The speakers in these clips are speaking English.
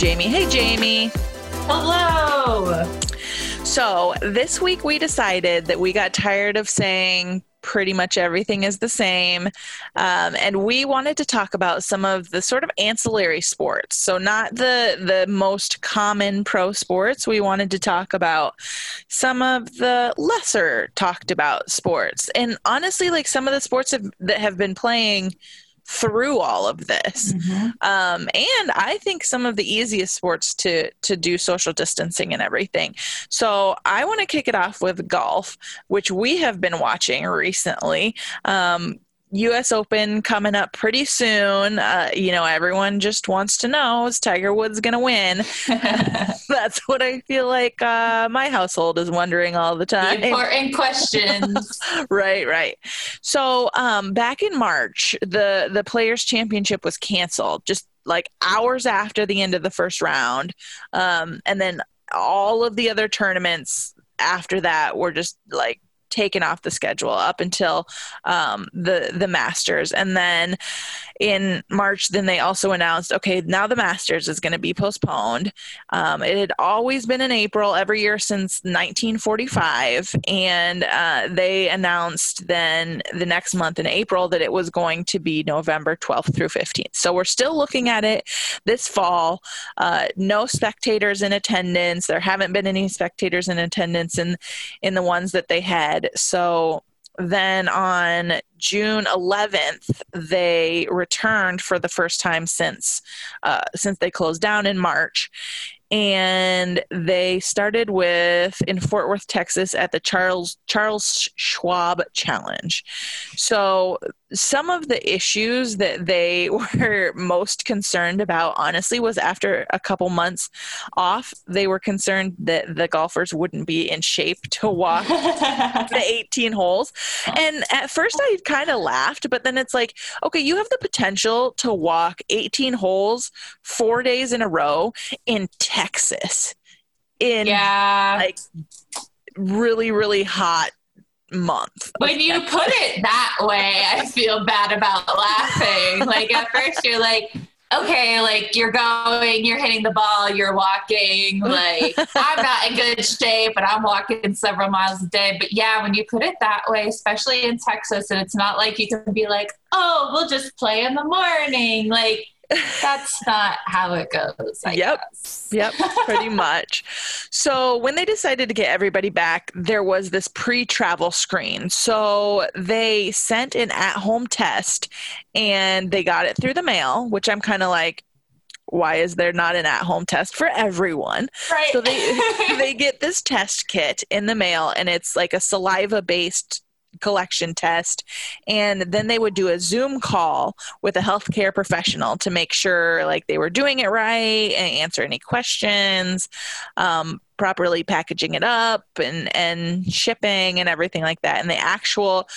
Jamie. Hey Jamie. Hello. So, this week we decided that we got tired of saying pretty much everything is the same. Um, and we wanted to talk about some of the sort of ancillary sports. So, not the, the most common pro sports. We wanted to talk about some of the lesser talked about sports. And honestly, like some of the sports have, that have been playing through all of this. Um, and I think some of the easiest sports to to do social distancing and everything. So I want to kick it off with golf, which we have been watching recently. Um, U.S. Open coming up pretty soon. Uh, you know, everyone just wants to know is Tiger Woods going to win? That's what I feel like uh, my household is wondering all the time. Important questions. right, right. So um, back in March, the the Players Championship was canceled, just like hours after the end of the first round, um, and then all of the other tournaments after that were just like taken off the schedule up until um, the the Masters, and then in March, then they also announced, okay, now the Masters is going to be postponed. Um, it had always been in April every year since 1945, and uh, they announced then the next month in April that it was going to be November 12th through 15th. So we're still looking at it this fall. Uh, no spectators in attendance. There haven't been any spectators in attendance in in the ones that they had. So then on June 11th, they returned for the first time since uh, since they closed down in March, and they started with in Fort Worth, Texas, at the Charles Charles Schwab Challenge. So some of the issues that they were most concerned about, honestly, was after a couple months off, they were concerned that the golfers wouldn't be in shape to walk the 18 holes. And at first, I kind of laughed, but then it's like, okay, you have the potential to walk 18 holes four days in a row in Texas in yeah. like really, really hot month. When you put it that way, I feel bad about laughing. Like at first you're like, okay, like you're going, you're hitting the ball, you're walking, like I'm not in good shape, but I'm walking several miles a day. But yeah, when you put it that way, especially in Texas, and it's not like you can be like, oh, we'll just play in the morning. Like that's not how it goes. I Yep. guess. Yep, pretty much. So when they decided to get everybody back, there was this pre-travel screen. So they sent an at-home test and they got it through the mail, which I'm kind of like why is there not an at-home test for everyone? Right. So they they get this test kit in the mail and it's like a saliva-based collection test and then they would do a zoom call with a healthcare professional to make sure like they were doing it right and answer any questions um, properly packaging it up and and shipping and everything like that. And the actual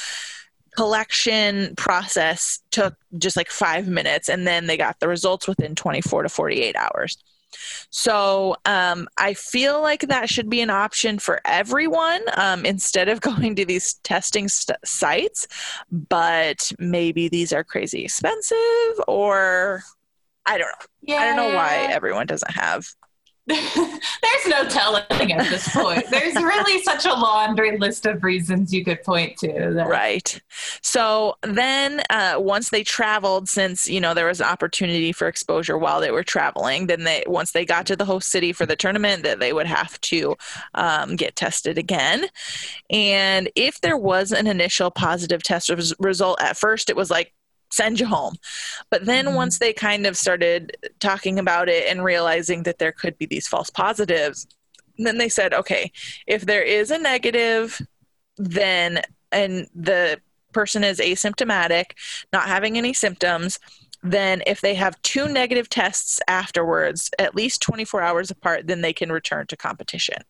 collection process took just like five minutes and then they got the results within 24 to 48 hours so um, I feel like that should be an option for everyone um, instead of going to these testing st- sites. But maybe these are crazy expensive, or I don't know. Yeah. I don't know why everyone doesn't have. There's no telling at this point. There's really such a laundry list of reasons you could point to. That, Right. So then, uh, once they traveled, since you know there was an opportunity for exposure while they were traveling, then they once they got to the host city for the tournament, that they would have to um, get tested again. And if there was an initial positive test res- result at first, it was like send you home. But then mm-hmm. once they kind of started talking about it and realizing that there could be these false positives, then they said, okay, if there is a negative, then and the person is asymptomatic, not having any symptoms, then if they have two negative tests afterwards, at least 24 hours apart, then they can return to competition.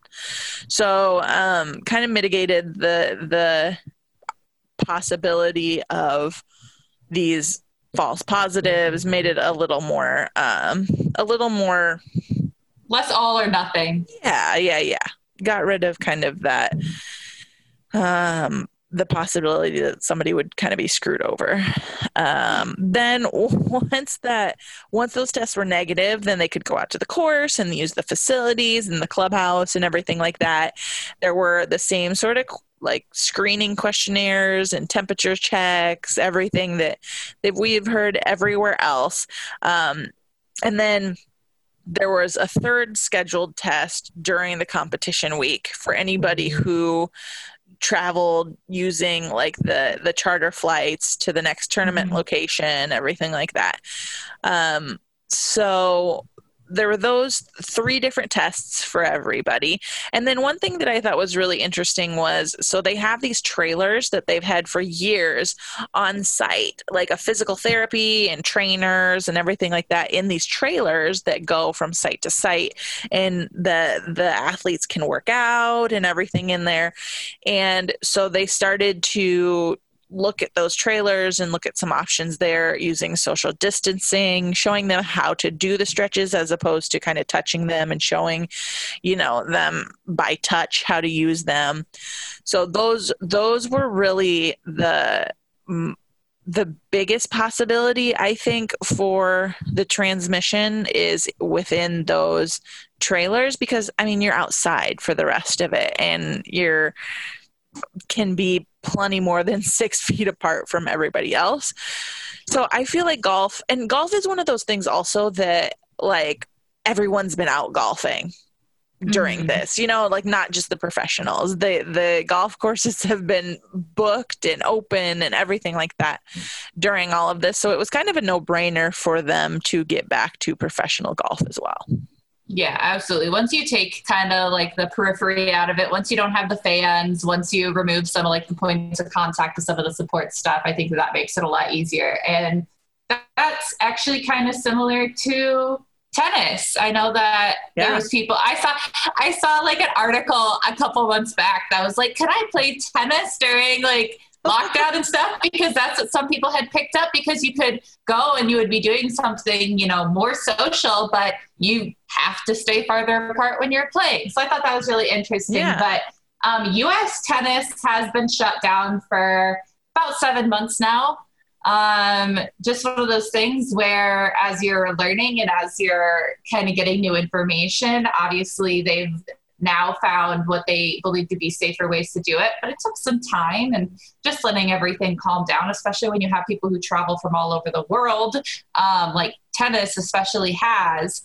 So, um, kind of mitigated the the possibility of these false positives, made it a little more um, a little more less all or nothing. Yeah, yeah, yeah. Got rid of kind of that um the possibility that somebody would kind of be screwed over. Um, then once that once those tests were negative, then they could go out to the course and use the facilities and the clubhouse and everything like that. There were the same sort of like screening questionnaires and temperature checks, everything that that we've heard everywhere else. Um, and then there was a third scheduled test during the competition week for anybody mm-hmm. who traveled using like the the charter flights to the next tournament mm-hmm. location everything like that um, so there were those three different tests for everybody. And then one thing that I thought was really interesting was so they have these trailers that they've had for years on site, like a physical therapy and trainers and everything like that in these trailers that go from site to site and the the athletes can work out and everything in there. And so they started to look at those trailers and look at some options there using social distancing, showing them how to do the stretches as opposed to kind of touching them and showing, you know, them by touch how to use them. So those those were really the the biggest possibility I think for the transmission is within those trailers because I mean you're outside for the rest of it and you're can be plenty more than six feet apart from everybody else. So I feel like golf, and golf is one of those things also that like everyone's been out golfing during mm-hmm. this you know like not just the professionals the the golf courses have been booked and open and everything like that during all of this so it was kind of a no-brainer for them to get back to professional golf as well yeah, absolutely. Once you take kind of like the periphery out of it, once you don't have the fans, once you remove some of like the points of contact with some of the support stuff, I think that makes it a lot easier. And that's actually kind of similar to tennis. I know that yeah. there was people I saw I saw like an article a couple months back that was like, "Can I play tennis during like lockdown and stuff because that's what some people had picked up because you could go and you would be doing something, you know, more social, but you have to stay farther apart when you're playing. So I thought that was really interesting. Yeah. But um, US tennis has been shut down for about seven months now. Um, just one of those things where as you're learning and as you're kind of getting new information, obviously they've now found what they believe to be safer ways to do it. But it took some time and just letting everything calm down, especially when you have people who travel from all over the world, um, like tennis especially has.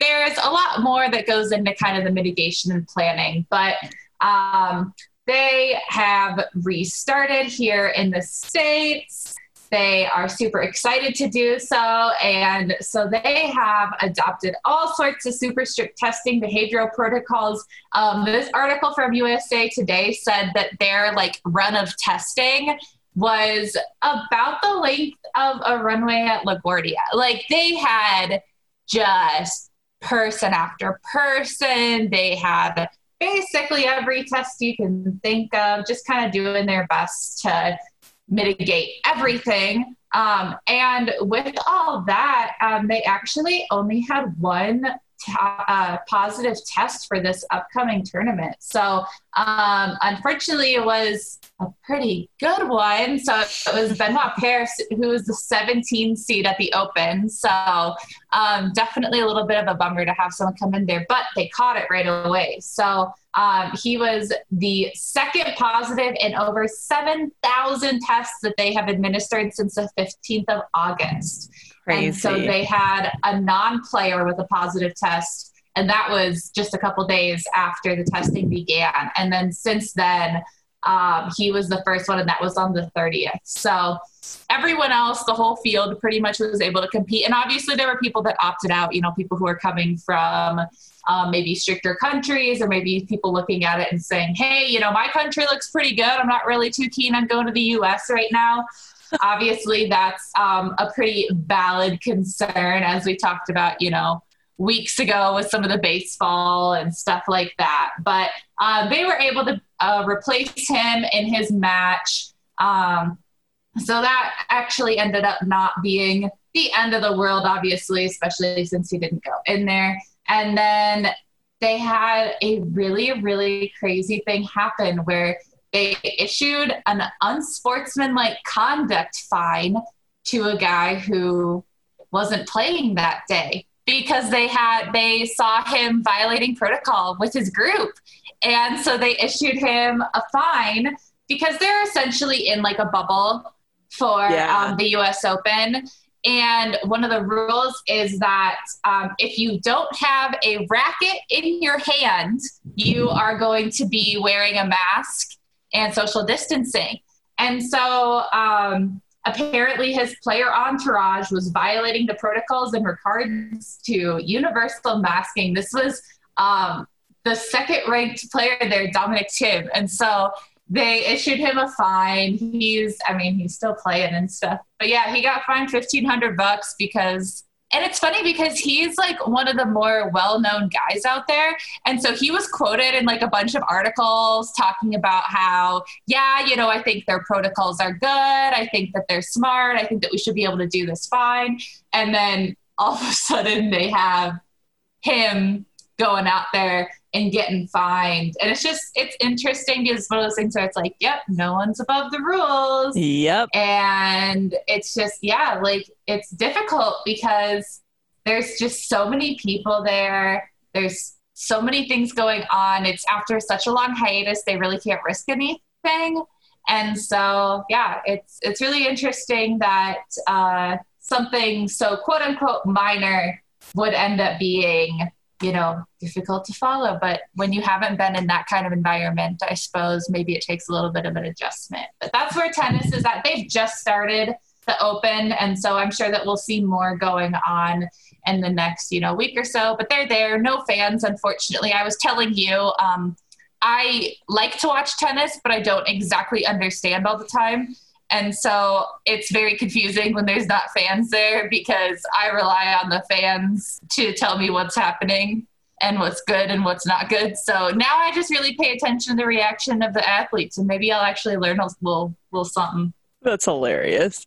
There's a lot more that goes into kind of the mitigation and planning, but um, they have restarted here in the States. They are super excited to do so. And so they have adopted all sorts of super strict testing behavioral protocols. Um, this article from USA Today said that their like run of testing was about the length of a runway at LaGuardia. Like they had just person after person. They had basically every test you can think of, just kind of doing their best to mitigate everything. Um, and with all that, um, they actually only had one uh, positive test for this upcoming tournament. So um, unfortunately, it was a pretty good one. So it was Benoit Paire, who was the 17 seed at the Open. So um, definitely a little bit of a bummer to have someone come in there, but they caught it right away. So um, he was the second positive in over 7,000 tests that they have administered since the 15th of August. Crazy. And so they had a non player with a positive test, and that was just a couple days after the testing began. And then since then, um, he was the first one, and that was on the 30th. So everyone else, the whole field, pretty much was able to compete. And obviously, there were people that opted out. You know, people who are coming from um, maybe stricter countries, or maybe people looking at it and saying, "Hey, you know, my country looks pretty good. I'm not really too keen on going to the U.S. right now." Obviously, that's um, a pretty valid concern, as we talked about. You know, weeks ago with some of the baseball and stuff like that. But uh, they were able to uh, replace him in his match. Um, so that actually ended up not being the end of the world, obviously, especially since he didn't go in there. And then they had a really, really crazy thing happen where they issued an unsportsmanlike conduct fine to a guy who wasn't playing that day because they had they saw him violating protocol with his group and so they issued him a fine because they're essentially in like a bubble for yeah. um, the us open and one of the rules is that um, if you don't have a racket in your hand you are going to be wearing a mask and social distancing and so um, apparently his player entourage was violating the protocols in regards to universal masking. This was um, the second ranked player there, Dominic Thiem. And so they issued him a fine. He's, I mean, he's still playing and stuff. But yeah, he got fined 1500 bucks because and it's funny because he's like one of the more well-known guys out there. And so he was quoted in like a bunch of articles talking about how yeah you know i think their protocols are good. I think that they're smart. I think that we should be able to do this fine. And then all of a sudden they have him going out there and getting fined. And it's just, it's interesting because it's one of those things where it's like, yep, no one's above the rules. Yep. And it's just, yeah, like it's difficult because there's just so many people there. There's so many things going on. It's after such a long hiatus, they really can't risk anything. And so, yeah, it's it's really interesting that uh, something so quote unquote minor would end up being you know, difficult to follow. But when you haven't been in that kind of environment, I suppose maybe it takes a little bit of an adjustment. But that's where tennis is at. They've just started the open. And so I'm sure that we'll see more going on in the next, you know, week or so. But they're there. No fans, unfortunately. I was telling you, um, I like to watch tennis, but I don't exactly understand all the time. And so it's very confusing when there's not fans there because I rely on the fans to tell me what's happening and what's good and what's not good. So now I just really pay attention to the reaction of the athletes and maybe I'll actually learn a little, little something. That's hilarious.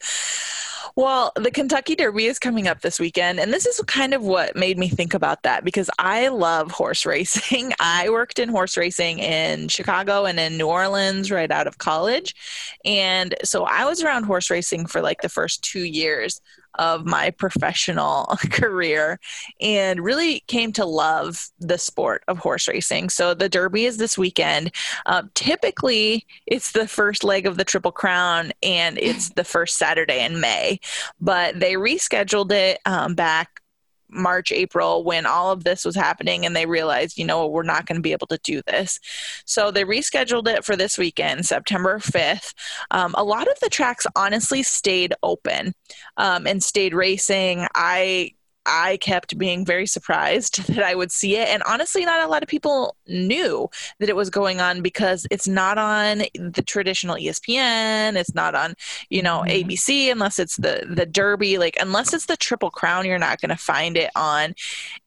Well, the Kentucky Derby is coming up this weekend, and this is kind of what made me think about that because I love horse racing. I worked in horse racing in Chicago and in New Orleans right out of college. And so I was around horse racing for like the first two years of my professional career and really came to love the sport of horse racing. So the Derby is this weekend. Uh, typically, it's the first leg of the Triple Crown and it's the first Saturday in May, but they rescheduled it um, back March, April, when all of this was happening, and they realized, you know, we're not going to be able to do this. So they rescheduled it for this weekend, September 5th. Um, a lot of the tracks honestly stayed open um, and stayed racing. I I kept being very surprised that I would see it. And honestly, not a lot of people knew that it was going on because it's not on the traditional ESPN. It's not on, you know, mm-hmm. ABC unless it's the, the Derby. Like, unless it's the Triple Crown, you're not going to find it on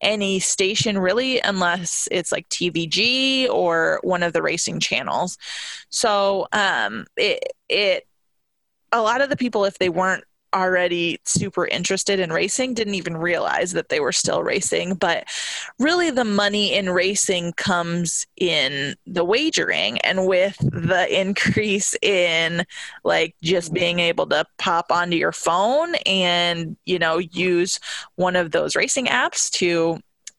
any station really, unless it's like TVG or one of the racing channels. So, um, it, it, a lot of the people, if they weren't already super interested in racing didn't even realize that they were still racing. But really, the money in racing comes in the wagering, and with the increase in like just being able to pop onto your phone and you know use one of those racing apps to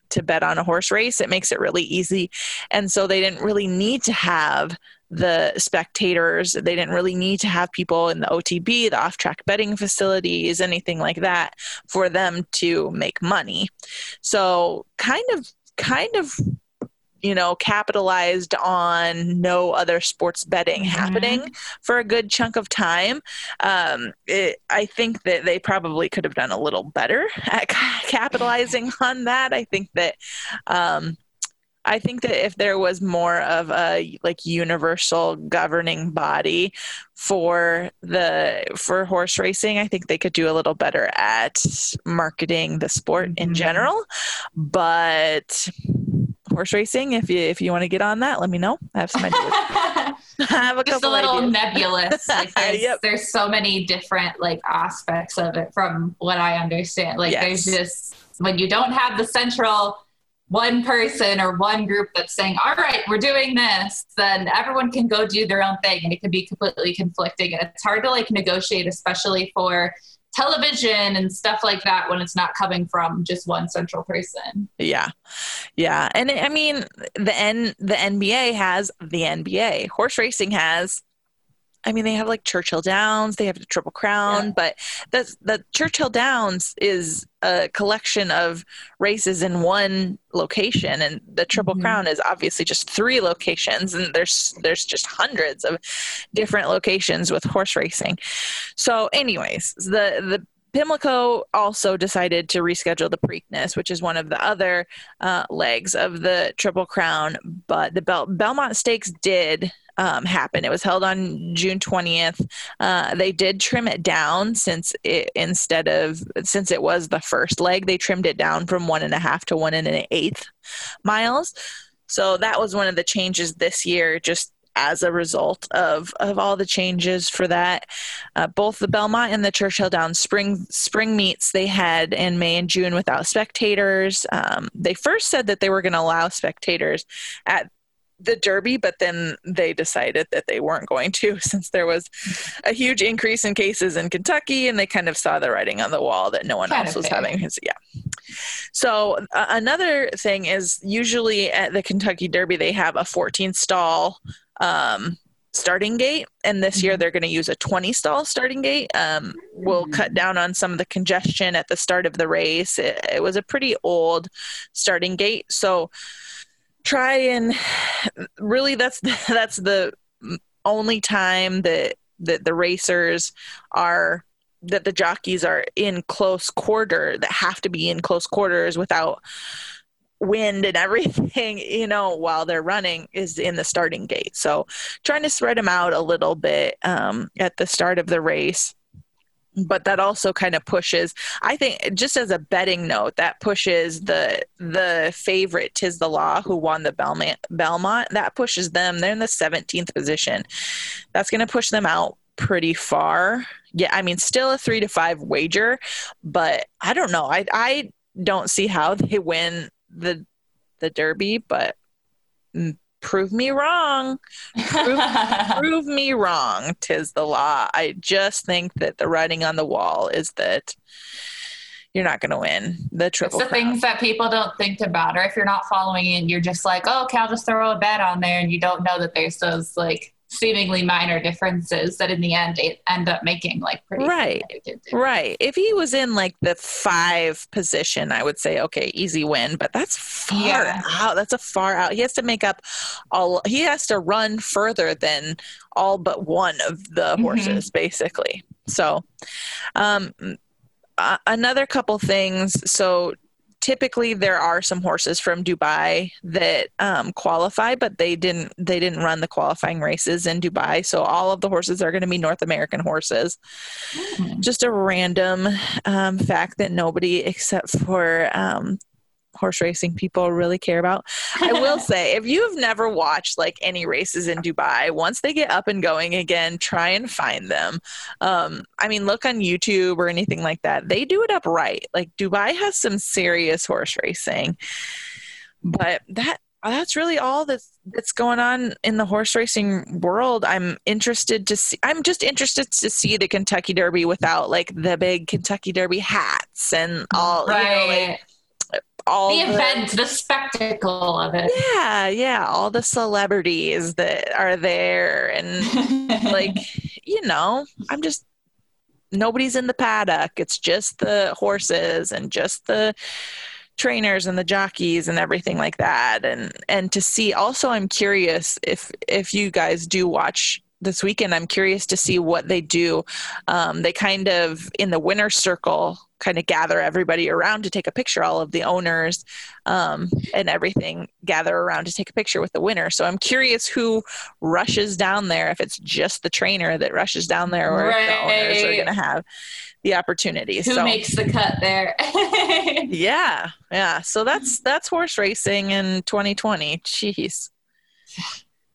to bet on a horse race it makes it really easy and so they didn't really need to have the spectators. They didn't really need to have people in the OTB, the off track betting facilities, anything like that for them to make money. So, kind of, kind of you know, capitalized on no other sports betting mm-hmm. happening for a good chunk of time. Um, it, I think that they probably could have done a little better at capitalizing on that. I think that. Um, I think that if there was more of a like universal governing body for the for horse racing, I think they could do a little better at marketing the sport mm-hmm. in general. But horse racing. If you if you want to get on that, let me know. I have some ideas. I have a Just a little ideas. nebulous. Like there's, yep. there's so many different like aspects of it from what I understand. Like yes. there's just when you don't have the central one person or one group that's saying, all right, we're doing this, then everyone can go do their own thing and it can be completely conflicting. And it's hard to like negotiate, especially for television and stuff like that when it's not coming from just one central person. Yeah. Yeah. And I mean the N the NBA has the NBA. Horse racing has I mean, they have like Churchill Downs, they have the Triple Crown, yeah. but the the Churchill Downs is a collection of races in one location, and the Triple mm-hmm. Crown is obviously just three locations, and there's there's just hundreds of different locations with horse racing. So, anyways, the the Pimlico also decided to reschedule the Preakness, which is one of the other uh, legs of the Triple Crown, but the Bel- Belmont Stakes did um, happen. It was held on June 20th. Uh, they did trim it down since it instead of since it was the first leg, they trimmed it down from one and a half to one and an eighth miles. So that was one of the changes this year, just as a result of of all the changes for that. Uh, both the Belmont and the Churchill Downs spring spring meets they had in May and June without spectators. Um, they first said that they were going to allow spectators at the Derby, but then they decided that they weren't going to since there was a huge increase in cases in Kentucky, and they kind of saw the writing on the wall that no one kind else was fair. having his. Yeah. So uh, another thing is usually at the Kentucky Derby they have a 14 stall um, starting gate, and this year mm-hmm. they're going to use a 20 stall starting gate. Um, we'll cut mm. down on some of the congestion at the start of the race. It, it was a pretty old starting gate, so try and really that's that's the only time that that the racers are that the jockeys are in close quarter that have to be in close quarters without wind and everything you know while they're running is in the starting gate. So trying to spread them out a little bit um, at the start of the race but that also kind of pushes i think just as a betting note that pushes the the favorite Tiz the Law who won the belmont belmont that pushes them they're in the 17th position. That's going to push them out pretty far. Yeah i mean still a three to five wager but i don't know. I i don't see how they win the the derby but mm, prove me wrong. Prove, prove, me wrong, Tiz the Law. I just think that the writing on the wall is that you're not going to win the triple. It's the crown. things that people don't think about, or if you're not following it, you're just like, oh, okay, I'll just throw a bet on there, and you don't know that there's those like seemingly minor differences that in the end end up making like pretty right right if he was in like the five position i would say okay easy win but that's far yeah. out that's a far out he has to make up all he has to run further than all but one of the mm-hmm. horses mm-hmm. basically so um uh, another couple things so typically there are some horses from Dubai that um, qualify, but they didn't they didn't run the qualifying races in Dubai. So all of the horses are going to be North American horses. Mm-hmm. Just a random um, fact that nobody except for um, horse racing people really care about. I will say, if you've never watched like any races in Dubai, once they get up and going again, try and find them. Um, I mean, look on YouTube or anything like that. They do it up right. Like Dubai has some serious horse racing, but that that's really all that's that's going on in the horse racing world. I'm interested to see. I'm just interested to see the Kentucky Derby without like the big Kentucky Derby hats and all. Right. You know, like, all the, the event, the spectacle of it. Yeah, yeah, all the celebrities that are there, and like, you know, I'm just nobody's in the paddock. It's just the horses and just the trainers and the jockeys and everything like that and and to see also i'm curious if if you guys do watch this weekend i'm curious to see what they do um, they kind of in the winner's circle kind of gather everybody around to take a picture all of the owners um, and everything gather around to take a picture with the winner. So i'm curious who rushes down there if it's just the trainer that rushes down there or right. if the owners are going to have the opportunity. Who so, makes the cut there? Yeah yeah. So that's that's horse racing in 2020 jeez.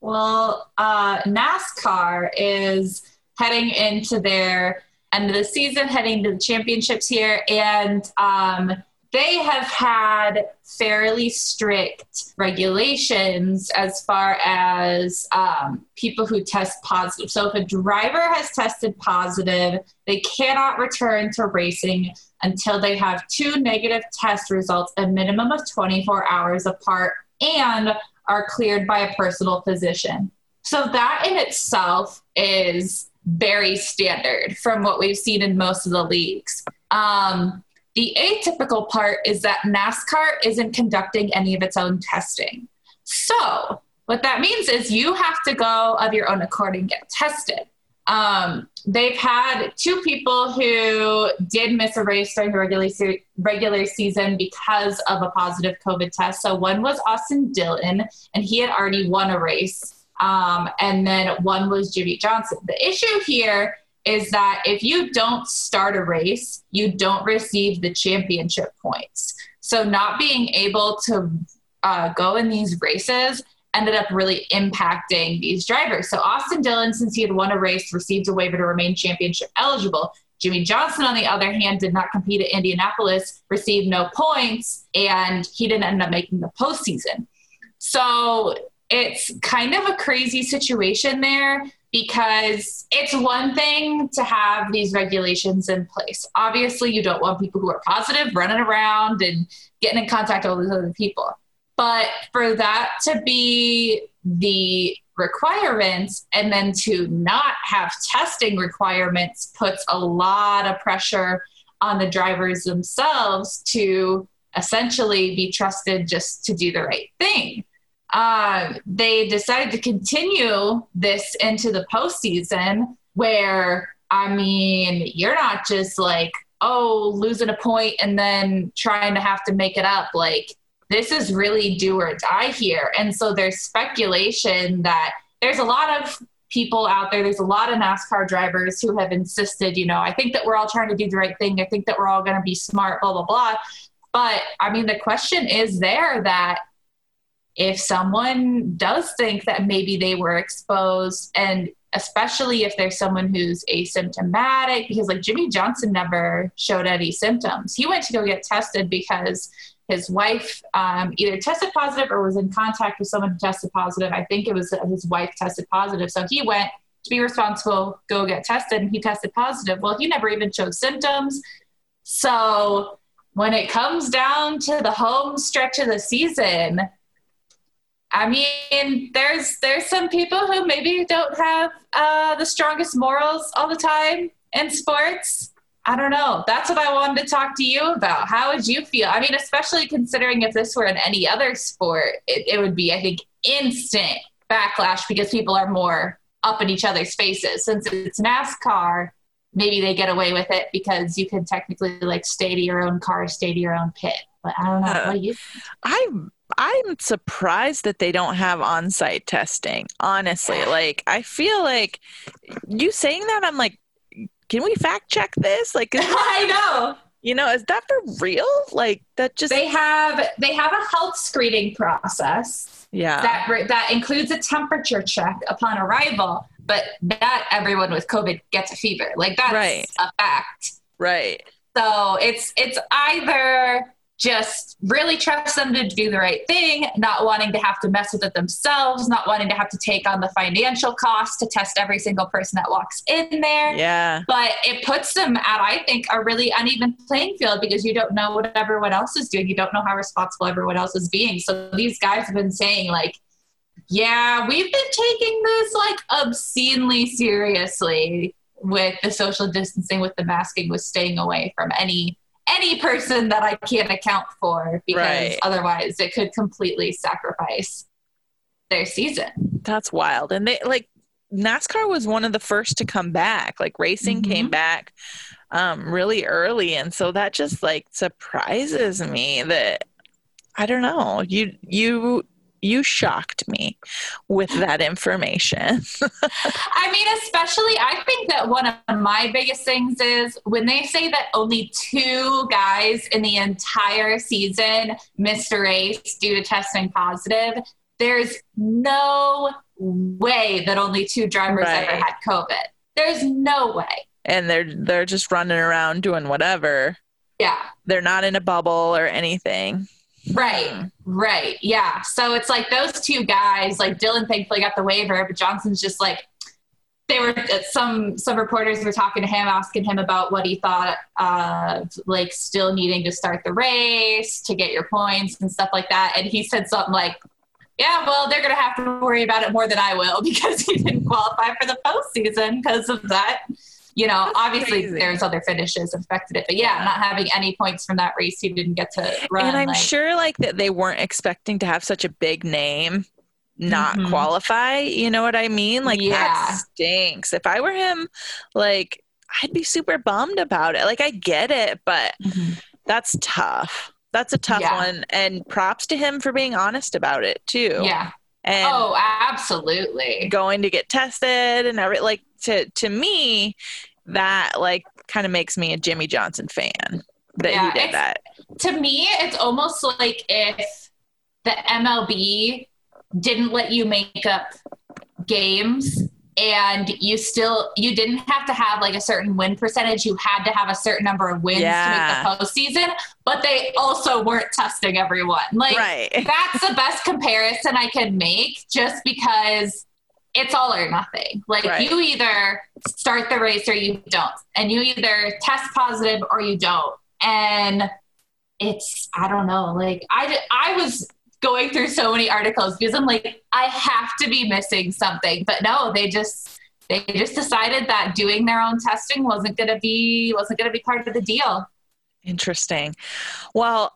Well uh, nascar is heading into their end of the season, heading to the championships here. And um, they have had fairly strict regulations as far as um, people who test positive. So if a driver has tested positive, they cannot return to racing until they have two negative test results, a minimum of 24 hours apart, and are cleared by a personal physician. So that in itself is very standard from what we've seen in most of the leagues. Um, the atypical part is that NASCAR isn't conducting any of its own testing. So, what that means is you have to go of your own accord and get tested. Um, they've had two people who did miss a race during the regular, se- regular season because of a positive COVID test. So, one was Austin Dillon, and he had already won a race um, and then one was Jimmie Johnson. The issue here is that if you don't start a race, you don't receive the championship points. So not being able to uh, go in these races ended up really impacting these drivers. So Austin Dillon, since he had won a race, received a waiver to remain championship eligible. Jimmie Johnson, on the other hand, did not compete at Indianapolis, received no points, and he didn't end up making the postseason. So it's kind of a crazy situation there because it's one thing to have these regulations in place. Obviously, you don't want people who are positive running around and getting in contact with all these other people. But for that to be the requirements and then to not have testing requirements puts a lot of pressure on the drivers themselves to essentially be trusted just to do the right thing uh, they decided to continue this into the postseason where, I mean, you're not just like, oh, losing a point and then trying to have to make it up. Like, this is really do or die here. And so there's speculation that there's a lot of people out there, there's a lot of NASCAR drivers who have insisted, you know, I think that we're all trying to do the right thing. I think that we're all going to be smart, blah, blah, blah. But I mean, the question is there that if someone does think that maybe they were exposed and especially if there's someone who's asymptomatic because like Jimmie Johnson never showed any symptoms. He went to go get tested because his wife um, either tested positive or was in contact with someone who tested positive. I think it was his wife tested positive. So he went to be responsible, go get tested, and he tested positive. Well, he never even showed symptoms. So when it comes down to the home stretch of the season, I mean, there's there's some people who maybe don't have uh, the strongest morals all the time in sports. I don't know. That's what I wanted to talk to you about. How would you feel? I mean, especially considering if this were in any other sport, it, it would be, I think, instant backlash because people are more up in each other's faces. Since it's NASCAR, maybe they get away with it because you can technically like stay to your own car, stay to your own pit. But I don't know. Uh, you? I I'm surprised that they don't have on-site testing. Honestly, like I feel like you saying that, I'm like, can we fact check this? Like, I know. You know, is that for real? Like that just they have they have a health screening process. Yeah, that that includes a temperature check upon arrival, but that everyone with COVID gets a fever. Like that's right. a fact. Right. So it's it's either just really trust them to do the right thing, not wanting to have to mess with it themselves, not wanting to have to take on the financial cost to test every single person that walks in there. Yeah. But it puts them at, I think, a really uneven playing field because you don't know what everyone else is doing. You don't know how responsible everyone else is being. So these guys have been saying, like, yeah, we've been taking this like obscenely seriously with the social distancing, with the masking, with staying away from any any person that I can't account for because Right. otherwise it could completely sacrifice their season. That's wild. And they like NASCAR was one of the first to come back. Like racing Mhm. came back um really early and so that just like surprises me that I don't know. You you you shocked me with that information. I mean, especially, I think that one of my biggest things is when they say that only two guys in the entire season missed a race due to testing positive. There's no way that only two drivers Right. ever had COVID. There's no way. and they're they're just running around doing whatever. Yeah. They're not in a bubble or anything. Right. Right. Yeah. So it's like those two guys, like Dillon thankfully got the waiver, but Johnson's just like they were uh, some some reporters were talking to him, asking him about what he thought of like still needing to start the race to get your points and stuff like that. And he said something like, Yeah, well, they're gonna have to worry about it more than I will because he didn't qualify for the postseason because of that. You know, That's obviously crazy. there's other finishes affected it, but yeah, not having any points from that race, he didn't get to run. and I'm like- sure like that they weren't expecting to have such a big name not Mhm. qualify. You know what I mean? Like Yeah. that stinks. If I were him, like I'd be super bummed about it. Like I get it, but that's tough. That's a tough Yeah. one. And props to him for being honest about it too. Yeah. And oh, absolutely. going to get tested and every like to to me that like kind of makes me a Jimmie Johnson fan that Yeah, he did that. To me, it's almost like if the MLB didn't let you make up games and you still you didn't have to have like a certain win percentage you had to have a certain number of wins Yeah. to make the postseason but they also weren't testing everyone like right. that's the best comparison I can make just because it's all or nothing. Like Right. you either start the race or you don't. And you either test positive or you don't. And it's I don't know, like I I was going through so many articles because I'm like I have to be missing something. But no, they just they just decided that doing their own testing wasn't going to be wasn't going to be part of the deal. Interesting. Well,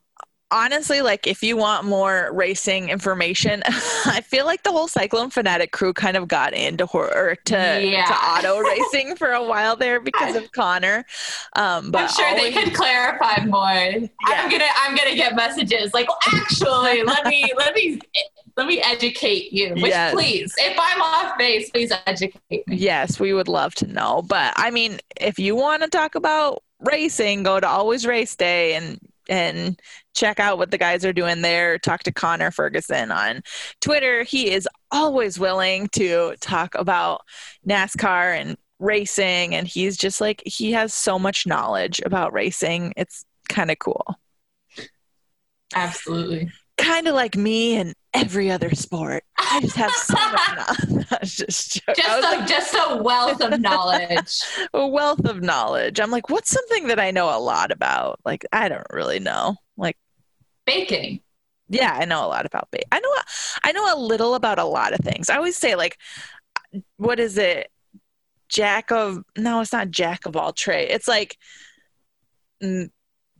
honestly, like if you want more racing information, I feel like the whole Cyclone Fanatic crew kind of got into horror to, Yeah. to auto racing for a while there because of Connor. Um, but I'm sure they could clarify more. I'm gonna I'm gonna get messages like, well, actually, let me let me let me educate you. Which Yes. please, if I'm off base, please educate me. Yes, we would love to know. But I mean, if you want to talk about racing, go to Always Race Day and and check out what the guys are doing there. Talk to Connor Ferguson on Twitter. He is always willing to talk about NASCAR and racing and he's just like he has so much knowledge about racing. It's kind of cool. Absolutely. Kind of like me and every other sport. I just have so much knowledge. just, Just a, like, just a wealth of knowledge. a wealth of knowledge. I'm like, what's something that I know a lot about? Like, I don't really know. Like, Baking. yeah, I know a lot about bait. I know, I know a little about a lot of things. I always say like, what is it? Jack of no, it's not jack of all trade. It's like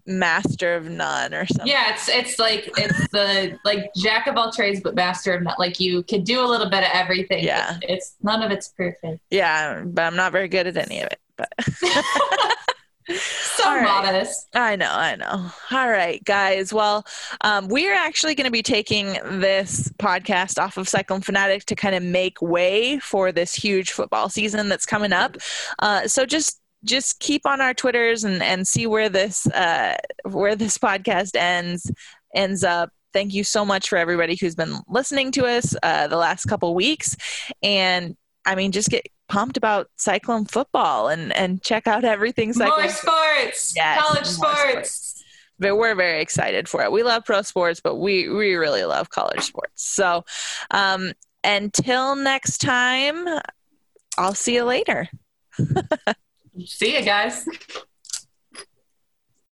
master of none or something. Yeah, it's it's like it's the like jack of all trades but master of none. Like you can do a little bit of everything. Yeah. It's none of it's perfect. Yeah, but I'm not very good at any of it. But so right. modest. I know, I know. All right, guys. Well, um, we're actually going to be taking this podcast off of Cyclone Fanatic to kind of make way for this huge football season that's coming up. Uh, so just just keep on our twitters and, and see where this uh, where this podcast ends ends up. Thank you so much for everybody who's been listening to us uh, the last couple weeks, and I mean, just get pumped about Cyclone football and and check out everything Cyclone. More sports. Yes, College more sports. but we're very excited for it. We love pro sports, but we we really love college sports. So, um, until next time, I'll see you later. See you guys.